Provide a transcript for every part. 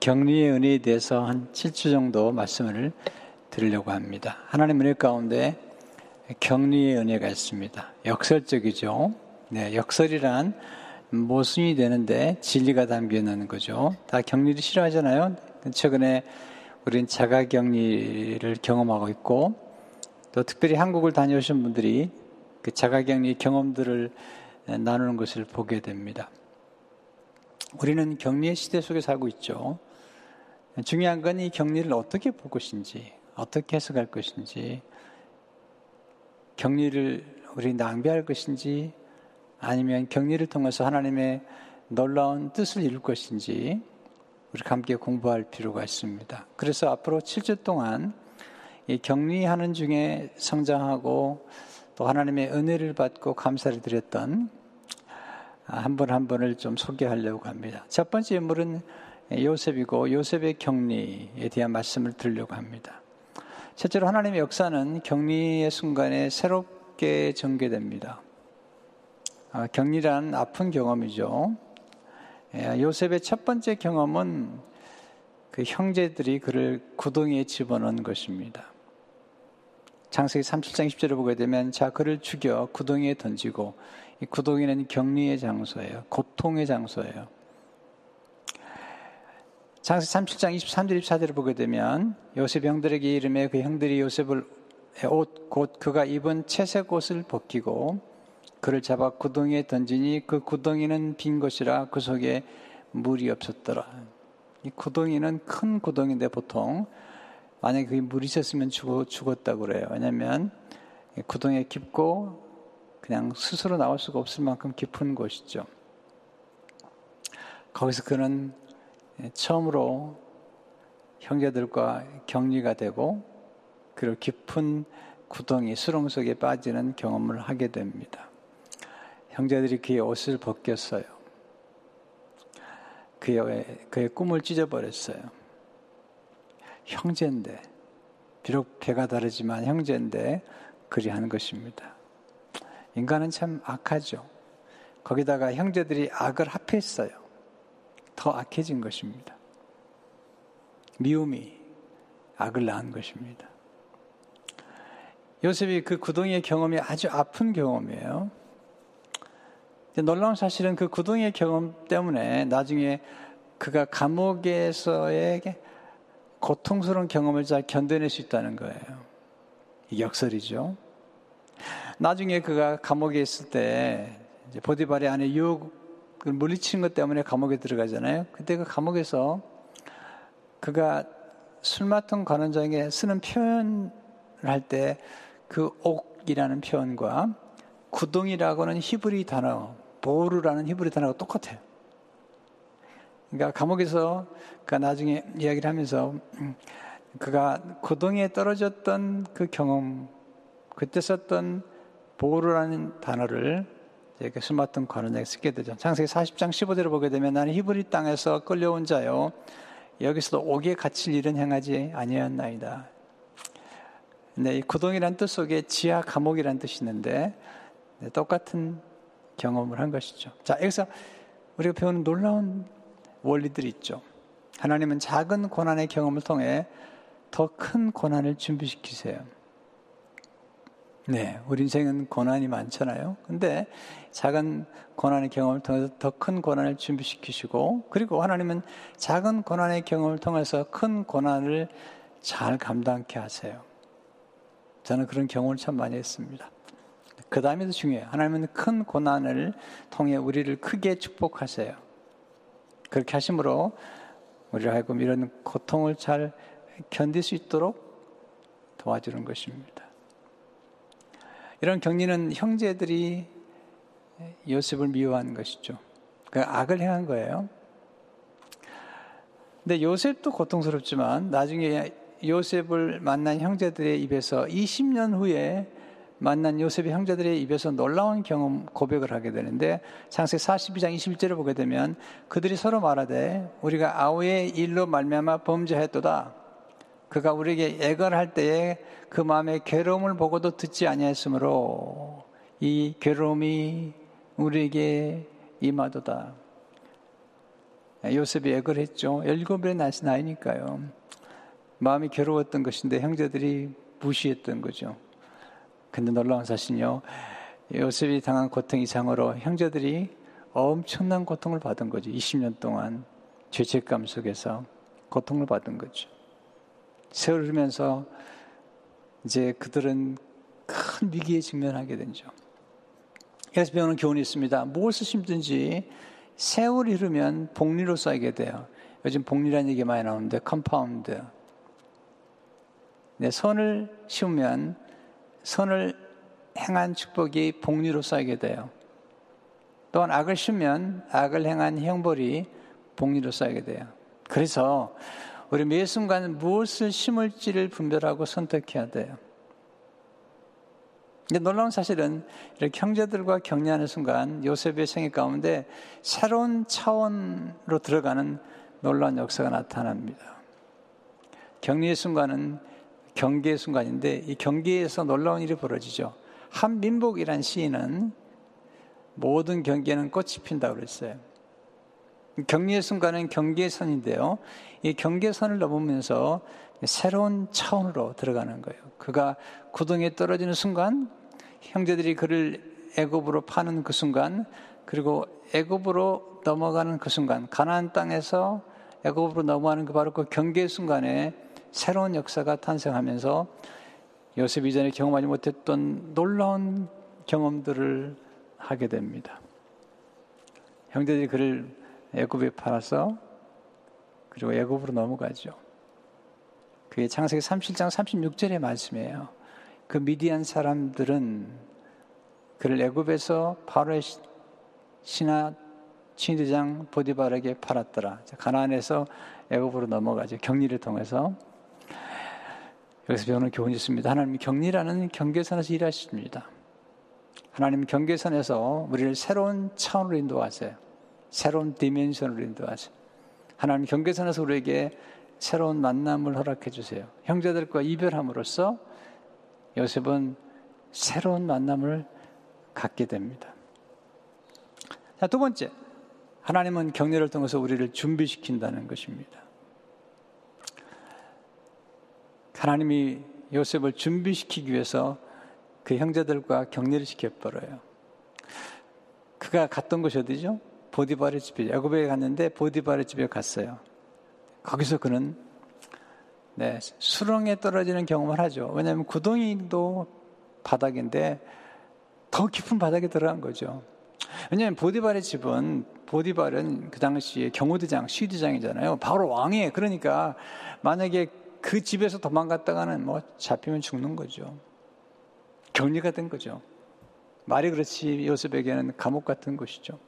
격리의 은혜에 대해서 한 7주 정도 말씀을 드리려고 합니다. 하나님 은혜 가운데 격리의 은혜가 있습니다. 역설적이죠. 네, 역설이란 모순이 되는데 진리가 담겨 있는 거죠. 다 격리를 싫어하잖아요. 최근에 우리는 자가 격리를 경험하고 있고 또 특별히 한국을 다녀오신 분들이 그 자가 격리 경험들을 나누는 것을 보게 됩니다. 우리는 격리의 시대 속에 살고 있죠. 중요한 건 이 격리를 어떻게 볼 것인지, 어떻게 해석할 것인지, 격리를 우리 낭비할 것인지, 아니면 격리를 통해서 하나님의 놀라운 뜻을 이룰 것인지 우리 함께 공부할 필요가 있습니다. 그래서 앞으로 7주 동안 이 격리하는 중에 성장하고 또 하나님의 은혜를 받고 감사를 드렸던 한번한 번을 좀 소개하려고 합니다. 첫 번째 인물은 요셉이고 요셉의 격리에 대한 말씀을 드리려고 합니다. 첫째로 하나님의 역사는 격리의 순간에 새롭게 전개됩니다. 아, 격리란 아픈 경험이죠. 예, 요셉의 첫 번째 경험은 그 형제들이 그를 구덩이에 집어넣은 것입니다. 창세기 37장 10절을 보게 되면 자 그를 죽여 구덩이에 던지고 이 구덩이는 격리의 장소예요. 고통의 장소예요. 창세기 37장 23절 24절을 보게 되면 요셉 형들에게 이름에 그 형들이 요셉을 옷 곧 그가 입은 채색 옷을 벗기고 그를 잡아 구덩이에 던지니 그 구덩이는 빈 것이라 그 속에 물이 없었더라. 이 구덩이는 큰 구덩이인데 보통 만약에 그게 물이 있었으면 죽어, 죽었다고 그래요. 왜냐하면 구덩이에 깊고 그냥 스스로 나올 수가 없을 만큼 깊은 곳이죠. 거기서 그는 처음으로 형제들과 격리가 되고 그리고 깊은 구덩이 수렁 속에 빠지는 경험을 하게 됩니다. 형제들이 그의 옷을 벗겼어요. 그의, 그의 꿈을 찢어버렸어요. 형제인데, 비록 배가 다르지만 형제인데, 그리 하는 것입니다. 인간은 참 악하죠. 거기다가 형제들이 악을 합했어요. 더 악해진 것입니다. 미움이 악을 낳은 것입니다. 요셉이 그 구덩이의 경험이 아주 아픈 경험이에요. 놀라운 사실은 그 구덩이의 경험 때문에 나중에 그가 감옥에서의 고통스러운 경험을 잘 견뎌낼 수 있다는 거예요. 역설이죠. 나중에 그가 감옥에 있을 때 보디발의 안에 유혹을 물리치는 것 때문에 감옥에 들어가잖아요. 그때 그 감옥에서 그가 술 맡은 관원장에 쓰는 표현을 할 때 그 옥이라는 표현과 구동이라고는 히브리 단어 보르라는 히브리 단어가 똑같아요. 그러니까 감옥에서 그가 나중에 이야기를 하면서 음, 그가 고동에 떨어졌던 그 경험, 그때 썼던 보르라는 단어를 이렇게 숨었던 관원에게 쓰게 되죠. 창세기 40장 15절을 보게 되면 나는 히브리 땅에서 끌려온 자요. 여기서도 옥에 갇힐 일은 행하지 아니었나이다. 네, 이 구동이란 뜻 속에 지하 감옥이란 뜻이 있는데 네, 똑같은 경험을 한 것이죠. 자, 여기서 우리가 배우는 놀라운 원리들이 있죠. 하나님은 작은 고난의 경험을 통해 더 큰 고난을 준비시키세요. 네, 우리 인생은 고난이 많잖아요. 근데 작은 고난의 경험을 통해서 더 큰 고난을 준비시키시고, 그리고 하나님은 작은 고난의 경험을 통해서 큰 고난을 잘 감당케 하세요. 저는 그런 경험을 참 많이 했습니다. 그 다음에 도 중요해요. 하나님은 큰 고난을 통해 우리를 크게 축복하세요. 그렇게 하심으로 우리를 하여금 이런 고통을 잘 견딜 수 있도록 도와주는 것입니다. 이런 격리는 형제들이 요셉을 미워한 것이죠. 그 악을 행한 거예요. 근데 요셉도 고통스럽지만 나중에 요셉을 만난 형제들의 입에서 20년 후에 만난 요셉의 형제들의 입에서 놀라운 경험 고백을 하게 되는데 창세 42장 21절을 보게 되면 그들이 서로 말하되 우리가 아우의 일로 말미암아 범죄했도다. 그가 우리에게 애걸할 때에 그 마음의 괴로움을 보고도 듣지 아니했으므로 이 괴로움이 우리에게 임하도다. 요셉이 애걸 했죠. 일곱의 나이니까요. 마음이 괴로웠던 것인데 형제들이 무시했던 거죠. 근데 놀라운 사실은요. 요셉이 당한 고통 이상으로 형제들이 엄청난 고통을 받은 거죠. 20년 동안 죄책감 속에서 고통을 받은 거죠. 세월 흐르면서 이제 그들은 큰 위기에 직면하게 되죠. 그래서 배우는 교훈이 있습니다. 무엇을 심든지 세월이 흐르면 복리로 쌓이게 돼요. 요즘 복리라는 얘기 많이 나오는데 compound. 네, 선을 심으면 선을 행한 축복이 복리로 쌓이게 돼요. 또한 악을 심으면 악을 행한 형벌이 복리로 쌓이게 돼요. 그래서 우리 매 순간 무엇을 심을지를 분별하고 선택해야 돼요. 근데 놀라운 사실은 이렇게 형제들과 격려하는 순간 요셉의 생애 가운데 새로운 차원으로 들어가는 놀라운 역사가 나타납니다. 격리의 순간은 경계의 순간인데 이 경계에서 놀라운 일이 벌어지죠. 한민복이란 시인은 모든 경계는 꽃이 핀다고 그랬어요. 경계의 순간은 경계선인데요. 이 경계선을 넘으면서 새로운 차원으로 들어가는 거예요. 그가 구덩이에 떨어지는 순간 형제들이 그를 애굽으로 파는 그 순간 그리고 애굽으로 넘어가는 그 순간 가나안 땅에서 애굽으로 넘어가는 그 바로 그 경계 순간에 새로운 역사가 탄생하면서 요셉 이전에 경험하지 못했던 놀라운 경험들을 하게 됩니다. 형제들이 그를 애굽에 팔아서 그리고 애굽으로 넘어가죠. 그게 창세기 37장 36절의 말씀이에요. 그 미디안 사람들은 그를 애굽에서 바로의 신하 친위대장 보디발에게 팔았더라. 가나안에서 애굽으로 넘어가죠. 격리를 통해서. 여기서 배우는 교훈이 있습니다. 하나님이 격리라는 경계선에서 일하십니다. 하나님 경계선에서 우리를 새로운 차원으로 인도하세요. 새로운 디멘션으로 인도하세요. 하나님 경계선에서 우리에게 새로운 만남을 허락해 주세요. 형제들과 이별함으로써 요셉은 새로운 만남을 갖게 됩니다. 자, 두 번째. 하나님은 격려를 통해서 우리를 준비시킨다는 것입니다. 하나님이 요셉을 준비시키기 위해서 그 형제들과 격리를 시켜버려요. 그가 갔던 곳이 어디죠? 보디바르 집에, 야곱에 갔는데 보디바르 집에 갔어요. 거기서 그는 네, 수렁에 떨어지는 경험을 하죠. 왜냐하면 구덩이도 바닥인데 더 깊은 바닥에 들어간 거죠. 왜냐하면 보디발의 집은 보디발은 그 당시에 경호대장, 시대장이잖아요. 바로 왕이에요. 그러니까 만약에 그 집에서 도망갔다가는 뭐 잡히면 죽는 거죠. 격리가 된 거죠. 말이 그렇지 요셉에게는 감옥 같은 곳이죠.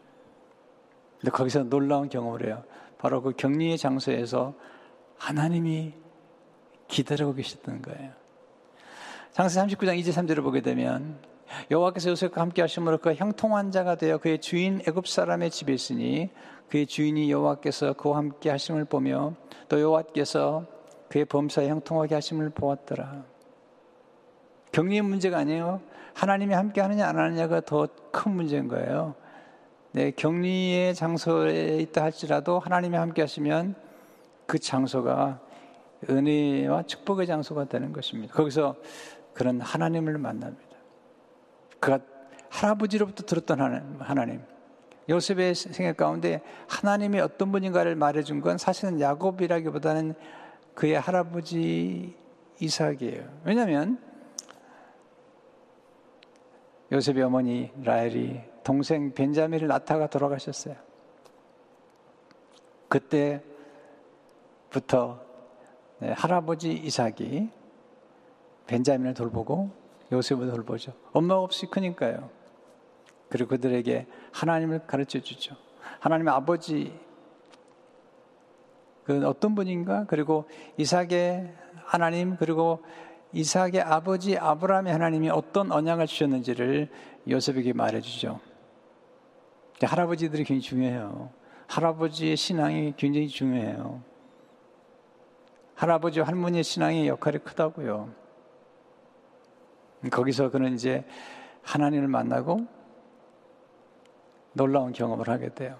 근데 거기서 놀라운 경험을 해요. 바로 그 격리의 장소에서 하나님이 기다리고 계셨던 거예요. 장세 39장 2제 3절을 보게 되면 여호와께서 요셉과 함께 하심으로 그 형통한 자가 되어 그의 주인 애굽 사람의 집에 있으니 그의 주인이 여호와께서 그와 함께 하심을 보며 또 여호와께서 그의 범사에 형통하게 하심을 보았더라. 격리의 문제가 아니에요. 하나님이 함께 하느냐 안 하느냐가 더 큰 문제인 거예요. 네, 격리의 장소에 있다 할지라도 하나님이 함께 하시면 그 장소가 은혜와 축복의 장소가 되는 것입니다. 거기서 그런 하나님을 만납니다. 그가 할아버지로부터 들었던 하나님. 요셉의 생각 가운데 하나님이 어떤 분인가를 말해준 건 사실은 야곱이라기보다는 그의 할아버지 이삭이에요. 왜냐하면 요셉의 어머니 라헬이 동생 벤자민을 낳다가 돌아가셨어요. 그때부터 네, 할아버지 이삭이 벤자민을 돌보고 요셉을 돌보죠. 엄마 없이 크니까요. 그리고 그들에게 하나님을 가르쳐 주죠. 하나님의 아버지 그 어떤 분인가? 그리고 이삭의 하나님 그리고 이삭의 아버지 아브라함의 하나님이 어떤 언약을 주셨는지를 요셉에게 말해 주죠. 할아버지들이 굉장히 중요해요. 할아버지의 신앙이 굉장히 중요해요. 할아버지 할머니의 신앙의 역할이 크다고요. 거기서 그는 이제 하나님을 만나고 놀라운 경험을 하게 돼요.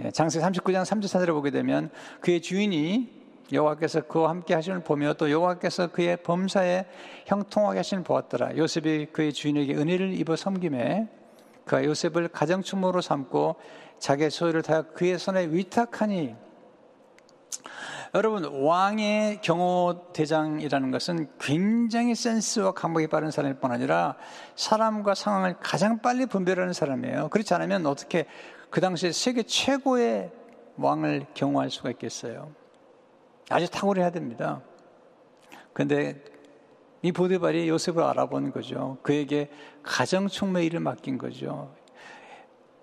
예, 장세 39장 3절 사절을 보게 되면 그의 주인이 여호와께서 그와 함께 하심을 보며 또 여호와께서 그의 범사에 형통하게 하심을 보았더라. 요셉이 그의 주인에게 은혜를 입어 섬김에 그가 요셉을 가정충모로 삼고 자기의 소유를 다 그의 손에 위탁하니 여러분 왕의 경호대장이라는 것은 굉장히 센스와 감각이 빠른 사람일 뿐 아니라 사람과 상황을 가장 빨리 분별하는 사람이에요. 그렇지 않으면 어떻게 그 당시에 세계 최고의 왕을 경호할 수가 있겠어요? 아주 탁월해야 됩니다. 근데 이 보디발이 요셉을 알아본 거죠. 그에게 가정 총매 일을 맡긴 거죠.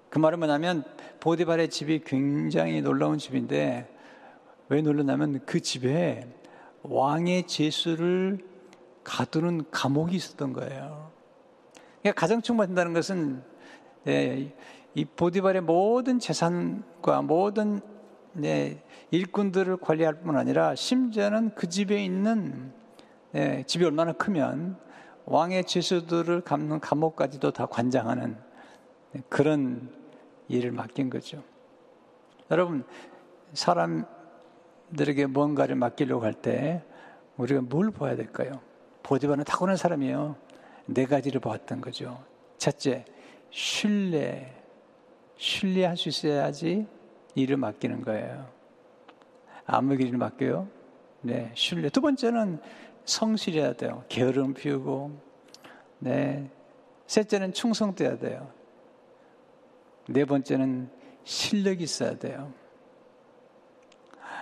그 말은 뭐냐면 보디발의 집이 굉장히 놀라운 집인데 왜 놀랐냐면 그 집에 왕의 제수를 가두는 감옥이 있었던 거예요. 그러니까 가정총매된다는 것은 예, 이 보디발의 모든 재산과 모든 네, 일꾼들을 관리할 뿐 아니라 심지어는 그 집에 있는 네, 집이 얼마나 크면 왕의 죄수들을 감는 감옥까지도 다 관장하는 네, 그런 일을 맡긴 거죠. 여러분 사람들에게 뭔가를 맡기려고 할 때 우리가 뭘 봐야 될까요? 보디발은 타고난 사람이에요. 네 가지를 보았던 거죠. 첫째, 신뢰. 신뢰할 수 있어야지 일을 맡기는 거예요. 아무 일을 맡겨요? 네, 신뢰. 두 번째는 성실해야 돼요. 게으름 피우고. 네. 셋째는 충성돼야 돼요. 네 번째는 실력이 있어야 돼요.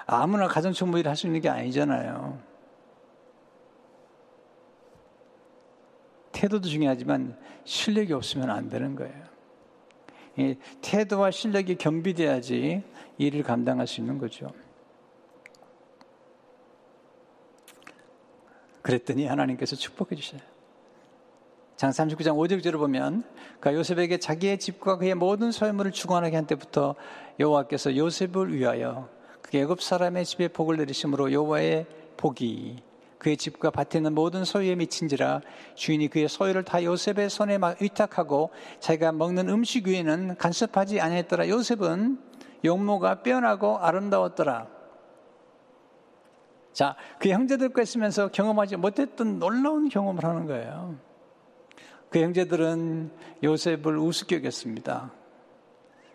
아무나 가정총무 일을 할 수 있는 게 아니잖아요. 태도도 중요하지만 실력이 없으면 안 되는 거예요. 태도와 실력이 겸비돼야지 일을 감당할 수 있는 거죠. 그랬더니 하나님께서 축복해 주셔요. 장 39장 5절을 보면 그 요셉에게 자기의 집과 그의 모든 소유물을 주관하게 한 때부터 여호와께서 요셉을 위하여 그 애굽 사람의 집에 복을 내리심으로 여호와의 복이 그의 집과 밭에 있는 모든 소유에 미친지라 주인이 그의 소유를 다 요셉의 손에 위탁하고 자기가 먹는 음식 위에는 간섭하지 아니했더라. 요셉은 용모가 빼어나고 아름다웠더라. 자, 그 형제들과 있으면서 경험하지 못했던 놀라운 경험을 하는 거예요. 그 형제들은 요셉을 우습게 여겼습니다.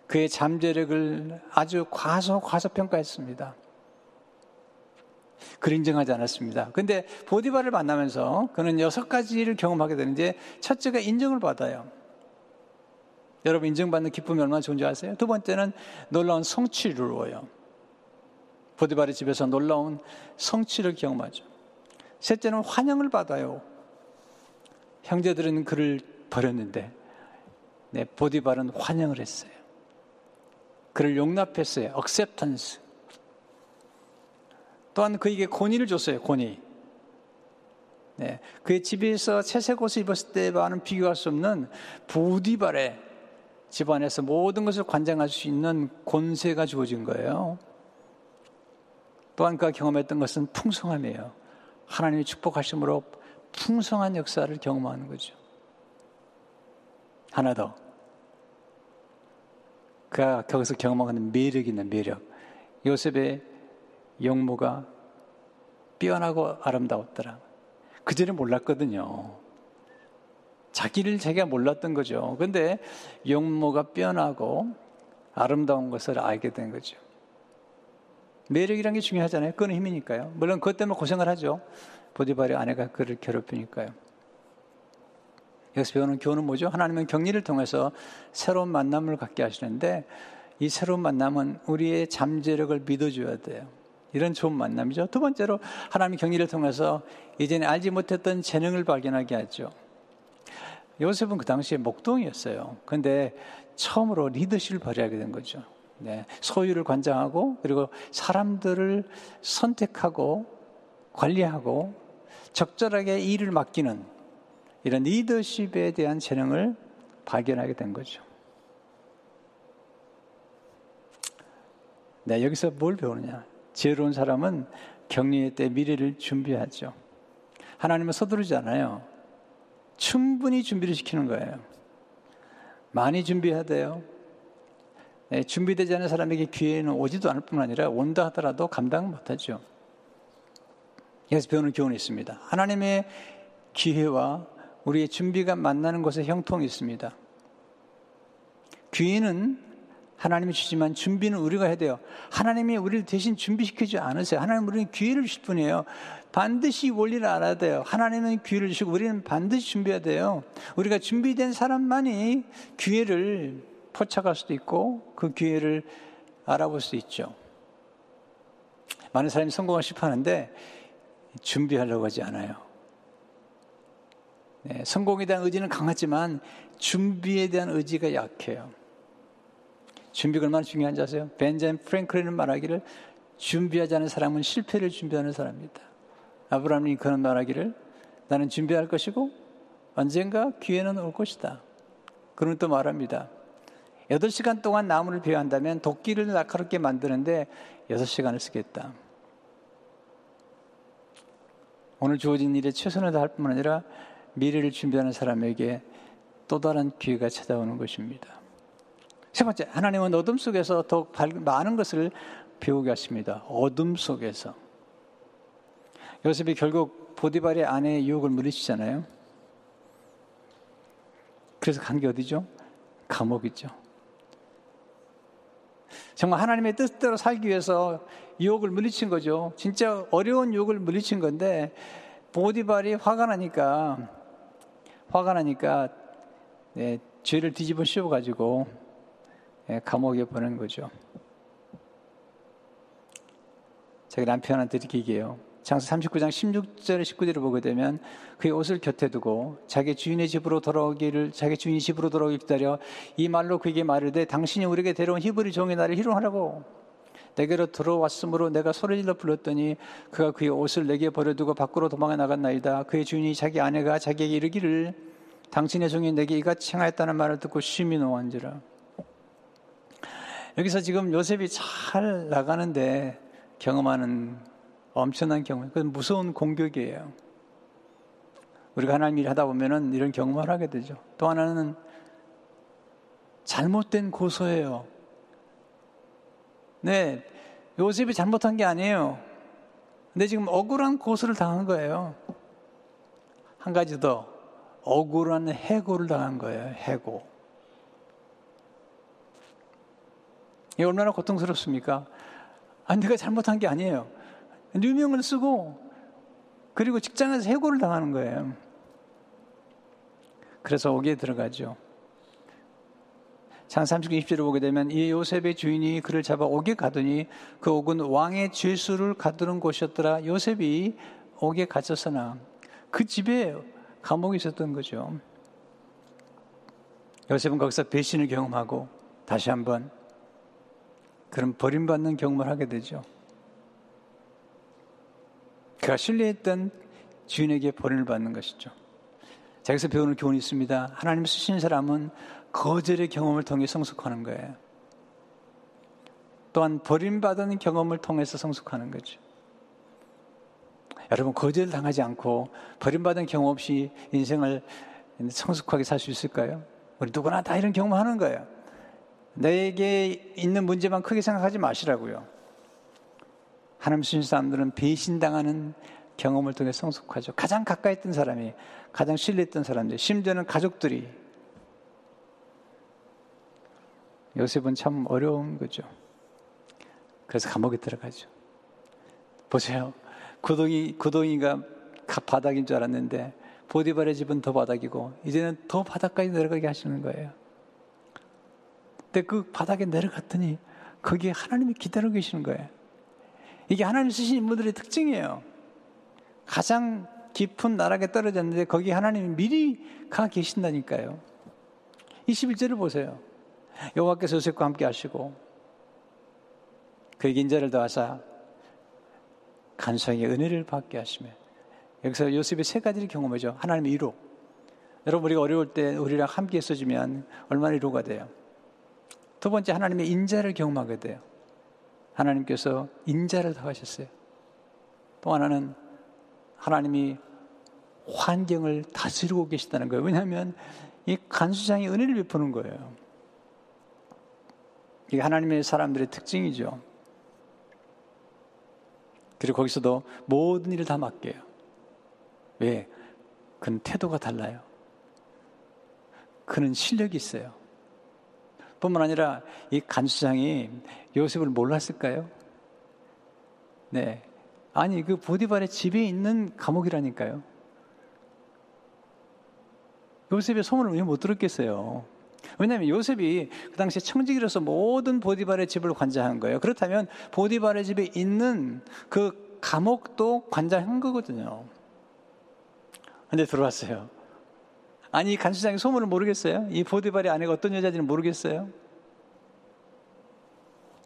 그의 잠재력을 아주 과소 과소평가했습니다. 그를 인정하지 않았습니다. 근데 보디바를 만나면서 그는 여섯 가지를 경험하게 되는데 첫째가 인정을 받아요. 여러분 인정받는 기쁨이 얼마나 좋은지 아세요? 두 번째는 놀라운 성취를 이루어요. 보디바의 집에서 놀라운 성취를 경험하죠. 셋째는 환영을 받아요. 형제들은 그를 버렸는데 네, 보디발은 환영을 했어요. 그를 용납했어요. acceptance. 또한 그에게 권위를 줬어요. 권위. 네, 그의 집에서 채색 옷을 입었을 때와는 비교할 수 없는 부디발의 집안에서 모든 것을 관장할 수 있는 권세가 주어진 거예요. 또한 그가 경험했던 것은 풍성함이에요. 하나님의 축복하심으로 풍성한 역사를 경험하는 거죠. 하나 더. 그가 거기서 경험하는 매력 있는 매력. 요셉의 영모가 뛰어나고 아름다웠더라. 그전에 몰랐거든요. 자기를 자기가 몰랐던 거죠. 근데 영모가 뛰어나고 아름다운 것을 알게 된 거죠. 매력이란 게 중요하잖아요. 그건 힘이니까요. 물론 그것 때문에 고생을 하죠. 보디발의 아내가 그를 괴롭히니까요. 여기서 배우는 교훈은 뭐죠? 하나님은 격리를 통해서 새로운 만남을 갖게 하시는데 이 새로운 만남은 우리의 잠재력을 믿어줘야 돼요. 이런 좋은 만남이죠. 두 번째로 하나님 격리를 통해서 이전에 알지 못했던 재능을 발견하게 하죠. 요셉은 그 당시에 목동이었어요. 근데 처음으로 리더십을 발휘하게 된 거죠. 네, 소유를 관장하고 그리고 사람들을 선택하고 관리하고 적절하게 일을 맡기는 이런 리더십에 대한 재능을 발견하게 된 거죠. 네, 여기서 뭘 배우느냐? 지혜로운 사람은 격리의 때 미래를 준비하죠. 하나님은 서두르지 않아요. 충분히 준비를 시키는 거예요. 많이 준비해야 돼요. 예, 준비되지 않은 사람에게 기회는 오지도 않을 뿐 아니라 온다 하더라도 감당 못하죠. 여기서 배우는 교훈이 있습니다. 하나님의 기회와 우리의 준비가 만나는 곳에 형통이 있습니다. 기회는 하나님이 주지만 준비는 우리가 해야 돼요. 하나님이 우리를 대신 준비시키지 않으세요. 하나님 우리는 기회를 주실 뿐이에요. 반드시 원리를 알아야 돼요. 하나님은 기회를 주시고 우리는 반드시 준비해야 돼요. 우리가 준비된 사람만이 기회를 포착할 수도 있고 그 기회를 알아볼 수 있죠. 많은 사람이 성공을 싶어 하는데 준비하려고 하지 않아요. 네, 성공에 대한 의지는 강하지만 준비에 대한 의지가 약해요. 준비가 얼마나 중요한지 아세요? 벤자민 프랭클린은 말하기를 준비하지 않은 사람은 실패를 준비하는 사람입니다. 아브라함 링컨은 말하기를 나는 준비할 것이고 언젠가 기회는 올 것이다. 그는 또 말합니다. 8시간 동안 나무를 배워한다면 도끼를 날카롭게 만드는데 6시간을 쓰겠다. 오늘 주어진 일에 최선을 다할 뿐만 아니라 미래를 준비하는 사람에게 또 다른 기회가 찾아오는 것입니다. 세 번째, 하나님은 어둠 속에서 더 많은 것을 배우게 하십니다. 어둠 속에서. 요셉이 결국 보디발의 아내의 유혹을 물리치잖아요. 그래서 간 게 어디죠? 감옥이죠. 정말 하나님의 뜻대로 살기 위해서 유혹을 물리친 거죠. 진짜 어려운 유혹을 물리친 건데 보디발이 화가 나니까 화가 나니까 네, 죄를 뒤집어 씌워 가지고 네, 감옥에 보낸 거죠. 자기 남편한테 이렇게 얘기해요. 장서 39장 16절 19절을 보게 되면 그의 옷을 곁에 두고 자기 주인의 집으로 돌아오기를 자기 주인 집으로 돌아오기 기다려 이 말로 그에게 말을되 당신이 우리에게 데려온 히브리 종의 나를 희롱하라고. 내게로 들어왔으므로 내가 소리질러 불렀더니 그가 그의 옷을 내게 버려두고 밖으로 도망해 나갔나이다. 그의 주인이 자기 아내가 자기에게 이르기를 당신의 종이 내게 이같이 행하였다는 말을 듣고 심히 노한지라. 여기서 지금 요셉이 잘 나가는데 경험하는 엄청난 경험. 그건 무서운 공격이에요. 우리가 하나님 일 하다 보면은 이런 경험을 하게 되죠. 또 하나는 잘못된 고소예요. 네, 요셉이 잘못한 게 아니에요. 근데 지금 억울한 고소를 당한 거예요. 한 가지 더 억울한 해고를 당한 거예요. 해고. 이 얼마나 고통스럽습니까? 아, 내가 잘못한 게 아니에요. 누명을 쓰고 그리고 직장에서 해고를 당하는 거예요. 그래서 옥에 들어가죠. 장 39장 20절을 보게 되면 이 요셉의 주인이 그를 잡아 옥에 가더니 그 옥은 왕의 죄수를 가두는 곳이었더라. 요셉이 옥에 갇혔으나 그 집에 감옥에 있었던 거죠. 요셉은 거기서 배신을 경험하고 다시 한번 그런 버림받는 경험을 하게 되죠. 그가 신뢰했던 주인에게 버림을 받는 것이죠. 자기서 배우는 교훈이 있습니다. 하나님 쓰신 사람은 거절의 경험을 통해 성숙하는 거예요. 또한 버림받은 경험을 통해서 성숙하는 거죠. 여러분, 거절 당하지 않고 버림받은 경험 없이 인생을 성숙하게 살 수 있을까요? 우리 누구나 다 이런 경험 하는 거예요. 내게 있는 문제만 크게 생각하지 마시라고요. 하나님 쓰신 사람들은 배신당하는 경험을 통해 성숙하죠. 가장 가까이 있던 사람이, 가장 신뢰했던 사람들, 심지어는 가족들이. 요셉은 참 어려운 거죠. 그래서 감옥에 들어가죠. 보세요. 구덩이, 구덩이가 바닥인 줄 알았는데, 보디발의 집은 더 바닥이고, 이제는 더 바닥까지 내려가게 하시는 거예요. 근데 그 바닥에 내려갔더니, 거기에 하나님이 기다리고 계시는 거예요. 이게 하나님 쓰신 인물들의 특징이에요. 가장 깊은 나락에 떨어졌는데 거기 하나님이 미리 가 계신다니까요. 21절을 보세요. 여호와께서 요셉과 함께 하시고 그에게 인자를 더하사 간수에게 은혜를 받게 하시며 여기서 요셉이 세 가지를 경험하죠. 하나님의 위로. 여러분 우리가 어려울 때 우리랑 함께 있어주면 얼마나 위로가 돼요. 두 번째 하나님의 인자를 경험하게 돼요. 하나님께서 인자를 더하셨어요. 또 하나는 하나님이 환경을 다스리고 계시다는 거예요. 왜냐하면 이 간수장이 은혜를 베푸는 거예요. 이게 하나님의 사람들의 특징이죠. 그리고 거기서도 모든 일을 다 맡겨요. 왜? 그는 태도가 달라요. 그는 실력이 있어요. 뿐만 아니라 이 간수장이 요셉을 몰랐을까요? 네. 아니, 그 보디발의 집에 있는 감옥이라니까요. 요셉의 소문을 왜 못 들었겠어요? 왜냐하면 요셉이 그 당시에 청직이로서 모든 보디발의 집을 관장한 거예요. 그렇다면 보디발의 집에 있는 그 감옥도 관장한 거거든요. 근데 들어왔어요. 아니, 간수장이 소문을 모르겠어요? 이 보디발의 아내가 어떤 여자인지는 모르겠어요?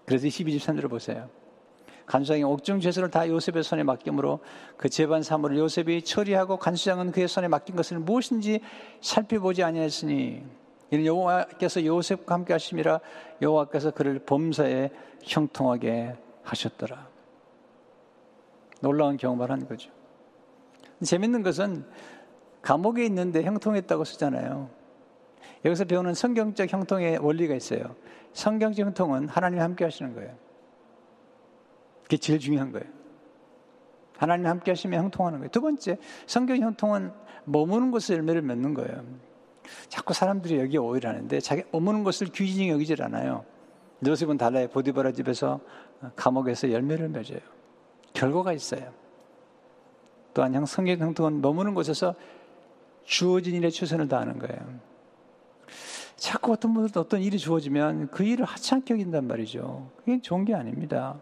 그래서 12집 3절을 보세요. 간수장이 옥중 죄수를 다 요셉의 손에 맡김으로 그 재반 사물을 요셉이 처리하고 간수장은 그의 손에 맡긴 것을 무엇인지 살펴보지 아니하였으니 이는 여호와께서 요셉과 함께 하심이라 여호와께서 그를 범사에 형통하게 하셨더라. 놀라운 경험을 한 거죠. 재밌는 것은 감옥에 있는데 형통했다고 쓰잖아요. 여기서 배우는 성경적 형통의 원리가 있어요. 성경적 형통은 하나님이 함께 하시는 거예요. 그게 제일 중요한 거예요. 하나님 함께 하시면 형통하는 거예요. 두 번째, 성경 형통은 머무는 곳에 열매를 맺는 거예요. 자꾸 사람들이 여기 오히려 하는데 자기 머무는 것을 귀진히 여기질 않아요. 요셉은 달라요. 보디바라 집에서 감옥에서 열매를 맺어요. 결과가 있어요. 또한 성경 형통은 머무는 곳에서 주어진 일에 최선을 다하는 거예요. 자꾸 어떤 분들도 어떤 일이 주어지면 그 일을 하찮게 여긴단 말이죠. 그게 좋은 게 아닙니다.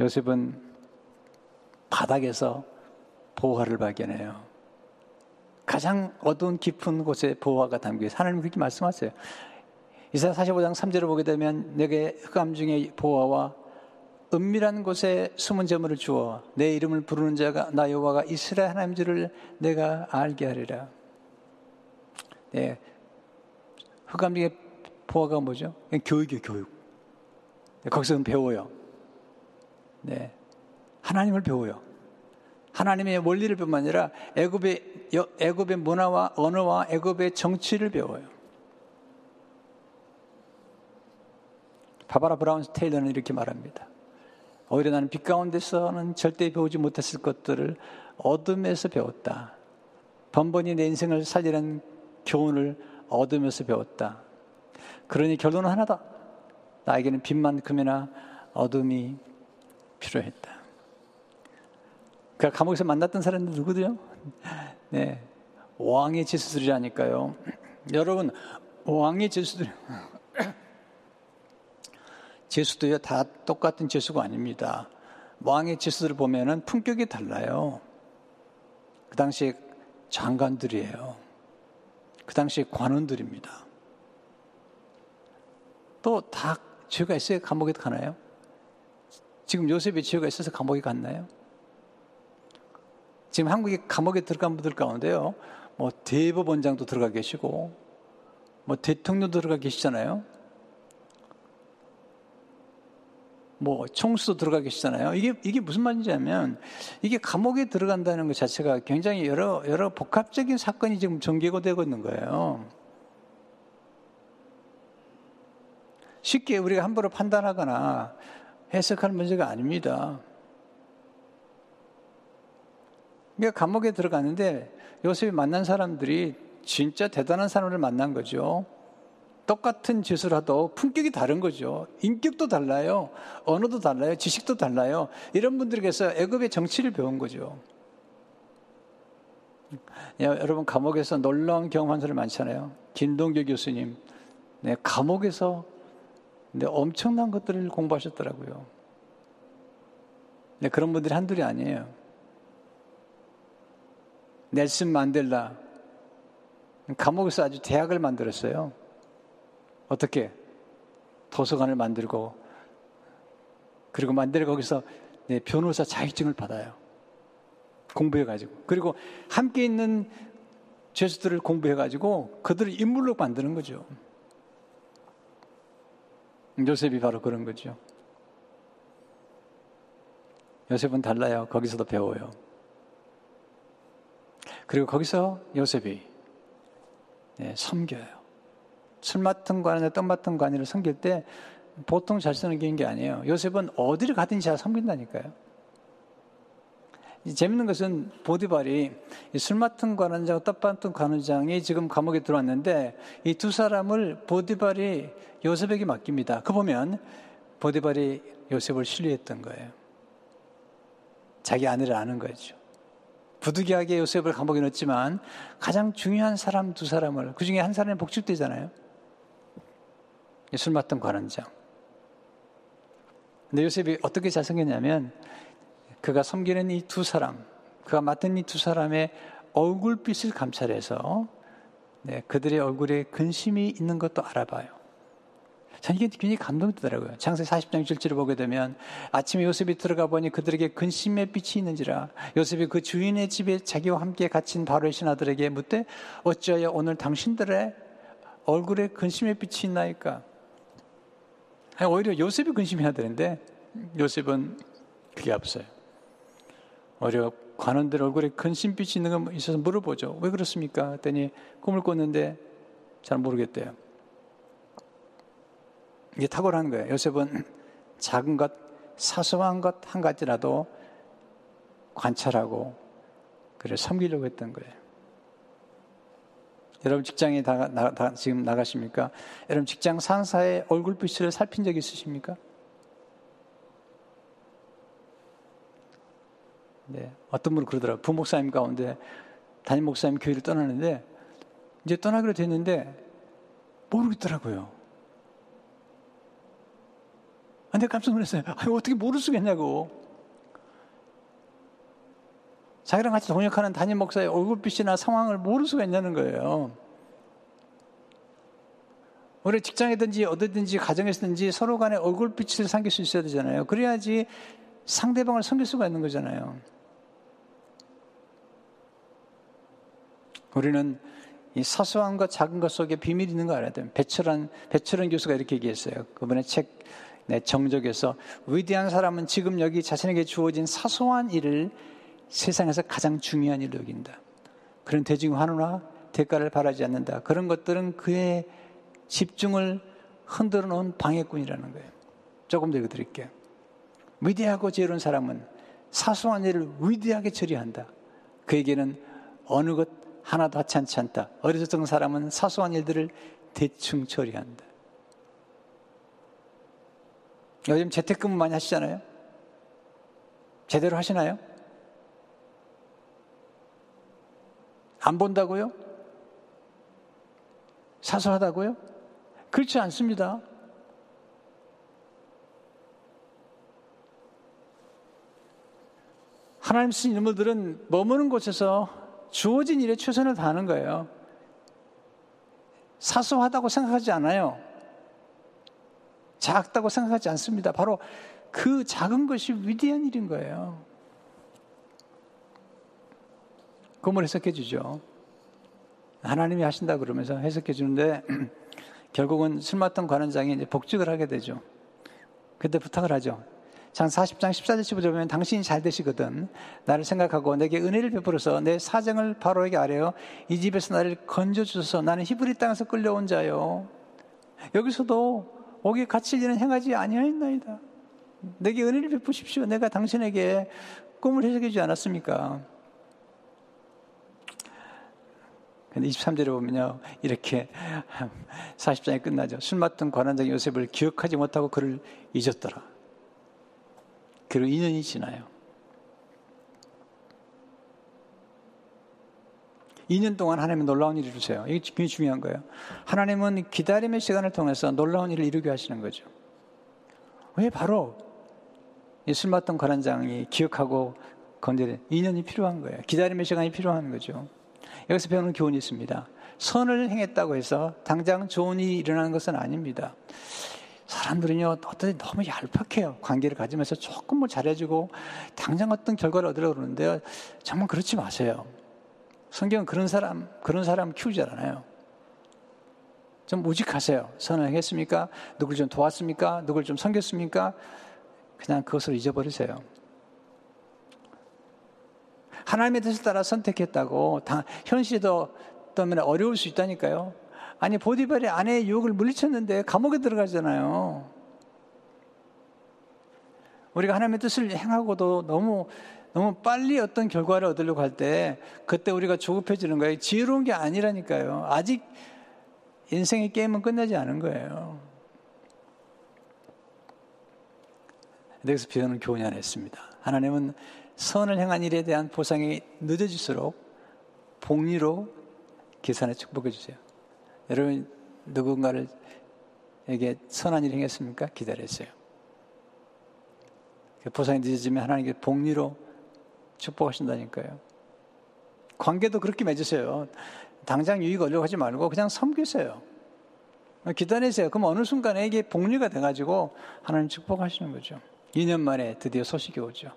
요셉은 바닥에서 보화를 발견해요. 가장 어두운 깊은 곳에 보화가 담겨 있어요. 하나님 그렇게 말씀하세요. 이사야 45장 3절을 보게 되면 내게 흑암 중에 보화와 은밀한 곳에 숨은 재물을 주어 내 이름을 부르는 자가 나 여호와가 이스라엘 하나님 줄을 내가 알게 하리라. 네. 흑암 중에 보화가 뭐죠? 교육이요, 교육. 네, 거기서는 배워요. 네. 하나님을 배워요. 하나님의 원리를 뿐만 아니라 애굽의 애굽의 문화와 언어와 애굽의 정치를 배워요. 바바라 브라운 스테일러는 이렇게 말합니다. 오히려 나는 빛 가운데서는 절대 배우지 못했을 것들을 어둠에서 배웠다. 번번이 내 인생을 살리는 교훈을 얻으면서 배웠다. 그러니 결론은 하나다. 나에게는 빛만큼이나 어둠이 필요했다. 그 감옥에서 만났던 사람들 누구들요? 네. 왕의 지수들이라니까요. 여러분, 왕의 지수들, 지수도요, 다 똑같은 지수가 아닙니다. 왕의 지수들을 보면은 품격이 달라요. 그 당시에 장관들이에요. 그 당시에 관원들입니다. 또 다 죄가 있어야 감옥에 가나요? 지금 요셉이 죄가 있어서 감옥에 갔나요? 지금 한국에 감옥에 들어간 분들 가운데요, 뭐 대법원장도 들어가 계시고, 뭐 대통령도 들어가 계시잖아요. 뭐 총수도 들어가 계시잖아요. 이게 이게 무슨 말인지하면 이게 감옥에 들어간다는 것 자체가 굉장히 여러 여러 복합적인 사건이 지금 전개가 되고 있는 거예요. 쉽게 우리가 함부로 판단하거나 해석할 문제가 아닙니다. 그러니까 감옥에 들어갔는데 요셉이 만난 사람들이 진짜 대단한 사람을 만난 거죠. 똑같은 짓을 하도 품격이 다른 거죠. 인격도 달라요. 언어도 달라요. 지식도 달라요. 이런 분들에게서 애굽의 정치를 배운 거죠. 야, 여러분 감옥에서 놀라운 경험한 사람 많잖아요. 김동교 교수님, 네, 감옥에서 네, 엄청난 것들을 공부하셨더라고요. 네, 그런 분들이 한둘이 아니에요. 넬슨 만델라 감옥에서 아주 대학을 만들었어요. 어떻게 도서관을 만들고 그리고 만들어 거기서 네, 변호사 자격증을 받아요. 공부해 가지고 그리고 함께 있는 죄수들을 공부해 가지고 그들을 인물로 만드는 거죠. 요셉이 바로 그런 거죠. 요셉은 달라요. 거기서도 배워요. 그리고 거기서 요셉이 네, 섬겨요. 술 맡은 관이나 떡 맡은 관이를 섬길 때 보통 잘 쓰는 게 아니에요. 요셉은 어디를 가든지 잘 섬긴다니까요. 재밌는 것은 보디발이 술 맡은 관원장, 떡 맡은 관원장이 지금 감옥에 들어왔는데 이 두 사람을 보디발이 요셉에게 맡깁니다. 그 보면 보디발이 요셉을 신뢰했던 거예요. 자기 아내를 아는 거죠. 부득이하게 요셉을 감옥에 넣었지만 가장 중요한 사람 두 사람을 그 중에 한 사람이 복직되잖아요. 술 맡은 관원장. 근데 요셉이 어떻게 잘생겼냐면 그가 섬기는 이 두 사람, 그가 맡은 이 두 사람의 얼굴빛을 감찰해서 네, 그들의 얼굴에 근심이 있는 것도 알아봐요. 전 이게 굉장히 감동되더라고요. 장세 40장 1절을 보게 되면 아침에 요셉이 들어가 보니 그들에게 근심의 빛이 있는지라 요셉이 그 주인의 집에 자기와 함께 갇힌 바로의 신하들에게 묻되 어찌하여 오늘 당신들의 얼굴에 근심의 빛이 있나이까? 오히려 요셉이 근심해야 되는데 요셉은 그게 없어요. 오히려 관원들 얼굴에 근심빛이 있는 거 있어서 물어보죠. 왜 그렇습니까? 했더니 꿈을 꿨는데 잘 모르겠대요. 이게 탁월한 거예요. 요셉은 작은 것, 사소한 것 한 가지라도 관찰하고 그래 섬기려고 했던 거예요. 여러분 직장에 다, 나, 다 지금 나가십니까? 여러분 직장 상사의 얼굴빛을 살핀 적 있으십니까? 네, 어떤 분은 그러더라고요. 부목사님 가운데 담임 목사님 교회를 떠나는데 이제 떠나기로 됐는데 모르겠더라고요. 근데 깜짝 놀랐어요. 아니, 어떻게 모를 수가 있냐고. 자기랑 같이 동역하는 담임 목사의 얼굴빛이나 상황을 모를 수가 있냐는 거예요. 우리 직장이든지 어디든지 가정에서든지 서로 간에 얼굴빛을 삼길 수 있어야 되잖아요. 그래야지 상대방을 섬길 수가 있는 거잖아요. 우리는 이 사소한 것, 작은 것 속에 비밀이 있는 거 알아야 돼요. 배철한, 배철한 교수가 이렇게 얘기했어요. 그분의 책, 네, 정적에서 위대한 사람은 지금 여기 자신에게 주어진 사소한 일을 세상에서 가장 중요한 일로 여긴다. 그런 대중 환호나 대가를 바라지 않는다. 그런 것들은 그의 집중을 흔들어 놓은 방해꾼이라는 거예요. 조금 더 읽어드릴게요. 위대하고 지혜로운 사람은 사소한 일을 위대하게 처리한다. 그에게는 어느 것 하나도 하찮지 않다. 어리석은 사람은 사소한 일들을 대충 처리한다. 요즘 재택근무 많이 하시잖아요? 제대로 하시나요? 안 본다고요? 사소하다고요? 그렇지 않습니다. 하나님 쓰신 인물들은 머무는 곳에서 주어진 일에 최선을 다하는 거예요. 사소하다고 생각하지 않아요. 작다고 생각하지 않습니다. 바로 그 작은 것이 위대한 일인 거예요. 그걸 해석해 주죠. 하나님이 하신다 그러면서 해석해 주는데 결국은 술 맡던 관원장이 이제 복직을 하게 되죠. 그때 부탁을 하죠. 장 40장 14절 15절 보면 당신이 잘 되시거든. 나를 생각하고 내게 은혜를 베풀어서 내 사정을 바로에게 아뢰어 이 집에서 나를 건져주소서 나는 히브리 땅에서 끌려온 자요. 여기서도 오기 갇힐 일은 행하지 아니하였나이다. 내게 은혜를 베푸십시오. 내가 당신에게 꿈을 해석해 주지 않았습니까? 근데 23절에 보면요. 이렇게 40장이 끝나죠. 술 맡은 관원장 요셉을 기억하지 못하고 그를 잊었더라. 그리고 2년이 지나요. 2년 동안 하나님은 놀라운 일을 이루세요. 이게 굉장히 중요한 거예요. 하나님은 기다림의 시간을 통해서 놀라운 일을 이루게 하시는 거죠. 왜 바로 술 맡던 관원장이 기억하고 건드려 2년이 필요한 거예요. 기다림의 시간이 필요한 거죠. 여기서 배우는 교훈이 있습니다. 선을 행했다고 해서 당장 좋은 일이 일어나는 것은 아닙니다. 사람들은요, 어떤 너무 얄팍해요. 관계를 가지면서 조금 뭐 잘해주고, 당장 어떤 결과를 얻으려고 그러는데요. 정말 그렇지 마세요. 성경은 그런 사람, 그런 사람 키우지 않아요. 좀 무직하세요. 선을 행했습니까? 누굴 좀 도왔습니까? 누굴 좀 섬겼습니까? 그냥 그것을 잊어버리세요. 하나님의 뜻을 따라 선택했다고, 현실에도 때문에 어려울 수 있다니까요. 아니 보디발이 아내의 유혹을 물리쳤는데 감옥에 들어가잖아요. 우리가 하나님의 뜻을 행하고도 너무 너무 빨리 어떤 결과를 얻으려고 할 때 그때 우리가 조급해지는 거예요. 지혜로운 게 아니라니까요. 아직 인생의 게임은 끝나지 않은 거예요. 여기서 비어는 교훈이 하나 있습니다. 하나님은 선을 행한 일에 대한 보상이 늦어질수록 복리로 계산해 축복해 주세요. 여러분 누군가를 에게 선한 일을 행했습니까? 기다렸어요. 그 보상이 늦어지면 하나님께 복리로 축복하신다니까요. 관계도 그렇게 맺으세요. 당장 유익 얻려고 하지 말고 그냥 섬기세요. 기다리세요. 그럼 어느 순간에 이게 복리가 돼가지고 하나님 축복하시는 거죠. 2년 만에 드디어 소식이 오죠.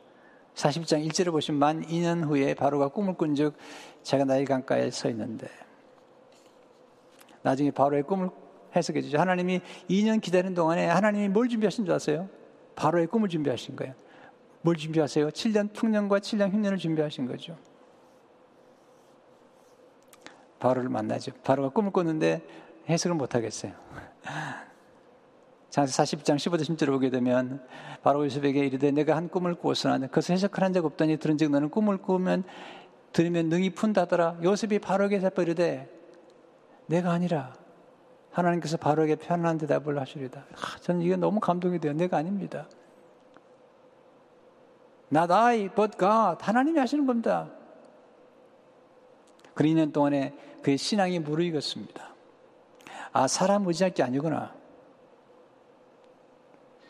40장 1절을 보시면 만 2년 후에 바로가 꿈을 꾼즉 제가 나일 강가에 서 있는데 나중에 바로의 꿈을 해석해 주죠. 하나님이 2년 기다리는 동안에 하나님이 뭘 준비하신 줄 아세요? 바로의 꿈을 준비하신 거예요. 뭘 준비하세요? 7년 풍년과 7년 흉년을 준비하신 거죠. 바로를 만나죠. 바로가 꿈을 꿨는데 해석을 못 하겠어요. 장세 40장 15절 10절을 보게 되면 바로 요셉에게 이르되 내가 한 꿈을 꾸었으나 그것을 해석을 한적 없더니 들은즉 너는 꿈을 꾸면 들으면 능히 푼다더라. 요셉이 바로에게 대답 이르되 내가 아니라 하나님께서 바로에게 편안한 대답을 하시리다. 아, 저는 이게 너무 감동이 돼요. 내가 아닙니다. Not I, but God. 하나님이 하시는 겁니다. 그 2년 동안에 그의 신앙이 무르익었습니다. 아, 사람 의지할 게 아니구나.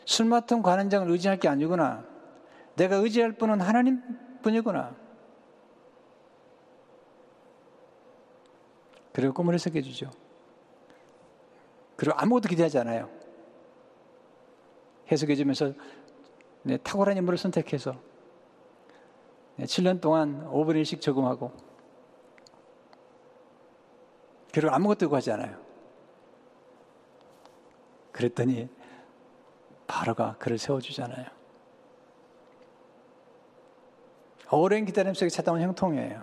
술 맡은 관원장을 의지할 게 아니구나. 내가 의지할 분은 하나님 뿐이구나. 그리고 꿈을 해석해 주죠. 그리고 아무것도 기대하지 않아요. 해석해 주면서 네, 탁월한 인물을 선택해서 네, 7년 동안 5분의 1씩 적응하고 그리고 아무것도 구하지 않아요. 그랬더니 바로가 그를 세워주잖아요. 오랜 기다림 속에 찾아온 형통이에요.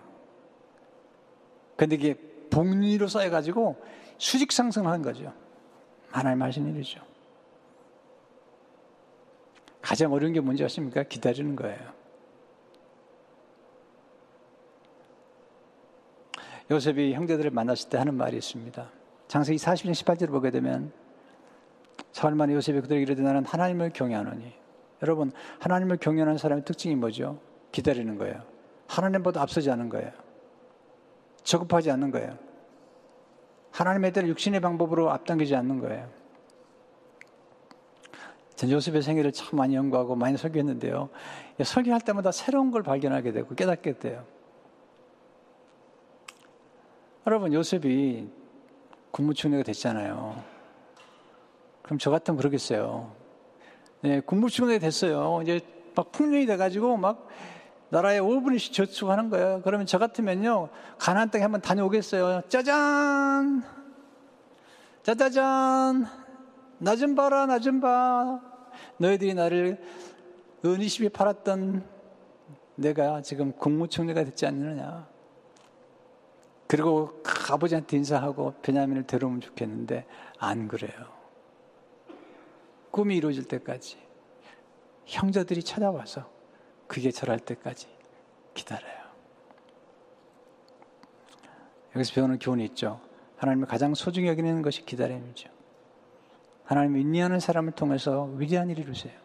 근데 이게 복리로 쌓여가지고 수직 상승하는 거죠. 하나님 하신 일이죠. 가장 어려운 게 뭔지 아십니까? 기다리는 거예요. 요셉이 형제들을 만났을 때 하는 말이 있습니다. 장세기 40장 18절을 보게 되면 사흘 만에 요셉이 그들에게 이르되 나는 하나님을 경외하노니 여러분 하나님을 경외하는 사람의 특징이 뭐죠? 기다리는 거예요. 하나님보다 앞서지 않는 거예요. 저급하지 않는 거예요. 하나님에 대한 육신의 방법으로 앞당기지 않는 거예요. 전 요셉의 생애를 참 많이 연구하고 많이 설교했는데요. 설교할 때마다 새로운 걸 발견하게 되고 깨닫게 돼요. 여러분, 요셉이 국무총리가 됐잖아요. 그럼 저 같으면 그러겠어요. 네, 국무총리가 됐어요. 이제 막 풍년이 돼가지고 막 나라에 5분씩 저축하는 거예요. 그러면 저 같으면요, 가나안 땅에 한번 다녀오겠어요. 짜잔! 짜자잔! 봐라, 나좀 봐. 너희들이 나를 은이십이 팔았던 내가 지금 국무총리가 됐지 않느냐. 그리고 아버지한테 인사하고 베냐민을 데려오면 좋겠는데 안 그래요. 꿈이 이루어질 때까지 형제들이 찾아와서 그게 절할 때까지 기다려요. 여기서 배우는 교훈이 있죠. 하나님을 가장 소중히 여기는 것이 기다림이죠. 하나님을 인내하는 사람을 통해서 위대한 일을 이루세요.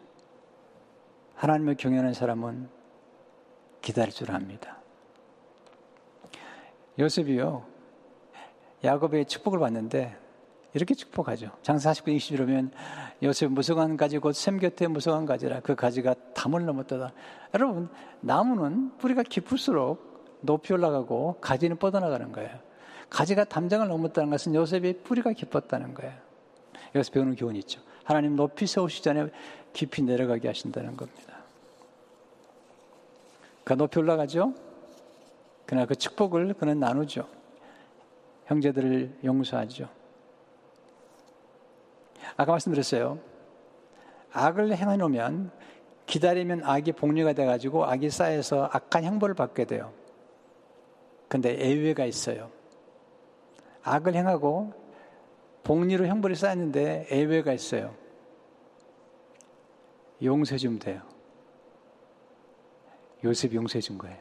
하나님을 경외하는 사람은 기다릴 줄 압니다. 요셉이요. 야곱의 축복을 받는데 이렇게 축복하죠. 장사 40분 20이러면 요셉 무성한 가지 곧 샘 곁에 무성한 가지라 그 가지가 담을 넘었다. 여러분 나무는 뿌리가 깊을수록 높이 올라가고 가지는 뻗어나가는 거예요. 가지가 담장을 넘었다는 것은 요셉이 뿌리가 깊었다는 거예요. 여기서 배우는 교훈이 있죠. 하나님 높이 세우시 전에 깊이 내려가게 하신다는 겁니다. 그 높이 올라가죠. 그러나 그 축복을 그는 나누죠. 형제들을 용서하죠. 아까 말씀드렸어요. 악을 행해 놓으면 기다리면 악이 복류가 돼가지고 악이 쌓여서 악한 형벌을 받게 돼요. 근데 예외가 있어요. 악을 행하고 복리로 형벌이 쌓였는데 예외가 있어요. 용서해 주면 돼요. 요셉이 용서해 준 거예요.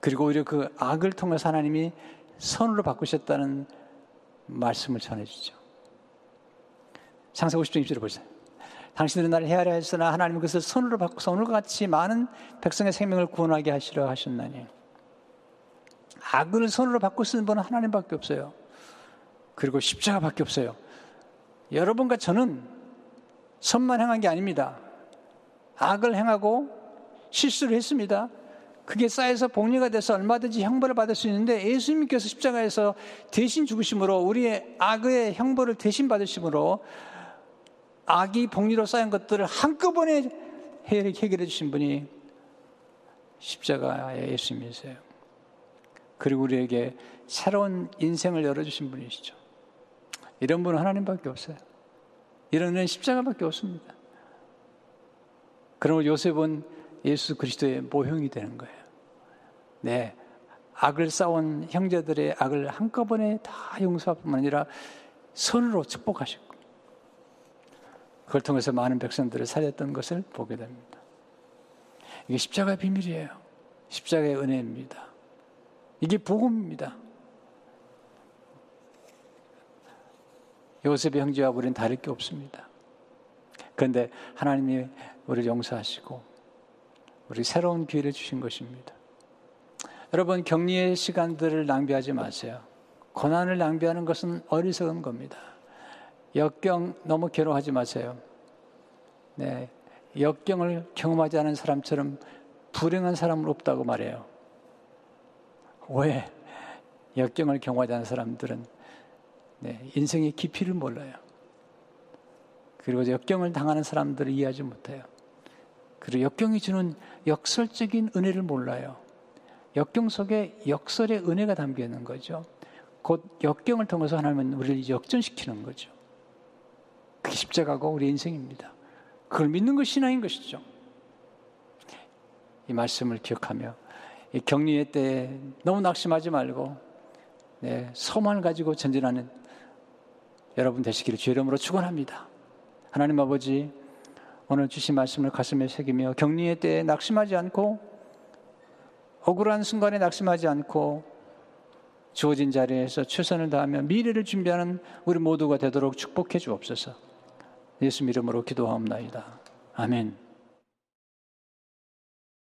그리고 오히려 그 악을 통해서 하나님이 선으로 바꾸셨다는 말씀을 전해주죠. 창세 50장 2절을 보세요. 당신들은 나를 헤아려 했으나 하나님은 그것을 선으로 바꾸서 오늘과 같이 많은 백성의 생명을 구원하게 하시려 하셨나니. 악을 선으로 바꿀 수 있는 분은 하나님밖에 없어요. 그리고 십자가밖에 없어요. 여러분과 저는 선만 행한 게 아닙니다. 악을 행하고 실수를 했습니다. 그게 쌓여서 복리가 돼서 얼마든지 형벌을 받을 수 있는데 예수님께서 십자가에서 대신 죽으심으로 우리의 악의 형벌을 대신 받으심으로 악이 복리로 쌓인 것들을 한꺼번에 해결해 주신 분이 십자가의 예수님이세요. 그리고 우리에게 새로운 인생을 열어주신 분이시죠. 이런 분은 하나님밖에 없어요. 이런 은혜는 십자가밖에 없습니다. 그러면 요셉은 예수 그리스도의 모형이 되는 거예요. 네. 악을 쌓은 형제들의 악을 한꺼번에 다 용서할 뿐만 아니라 선으로 축복하셨고, 그걸 통해서 많은 백성들을 살렸던 것을 보게 됩니다. 이게 십자가의 비밀이에요. 십자가의 은혜입니다. 이게 복음입니다. 요셉의 형제와 우리는 다를 게 없습니다. 그런데 하나님이 우리를 용서하시고 우리 새로운 기회를 주신 것입니다. 여러분 격리의 시간들을 낭비하지 마세요. 고난을 낭비하는 것은 어리석은 겁니다. 역경 너무 괴로워하지 마세요. 네, 역경을 경험하지 않은 사람처럼 불행한 사람은 없다고 말해요. 왜? 역경을 경험하지 않은 사람들은 네, 인생의 깊이를 몰라요. 그리고 역경을 당하는 사람들을 이해하지 못해요. 그리고 역경이 주는 역설적인 은혜를 몰라요. 역경 속에 역설의 은혜가 담겨 있는 거죠. 곧 역경을 통해서 하나님은 우리를 역전시키는 거죠. 그게 십자가고 우리 인생입니다. 그걸 믿는 것이 신앙인 것이죠. 이 말씀을 기억하며 이 격리의 때에 너무 낙심하지 말고 네, 소망을 가지고 전진하는 여러분 되시기를 주의 이름으로 축원합니다. 하나님 아버지 오늘 주신 말씀을 가슴에 새기며 격리의 때에 낙심하지 않고 억울한 순간에 낙심하지 않고 주어진 자리에서 최선을 다하며 미래를 준비하는 우리 모두가 되도록 축복해 주옵소서. 예수 이름으로 기도하옵나이다. 아멘.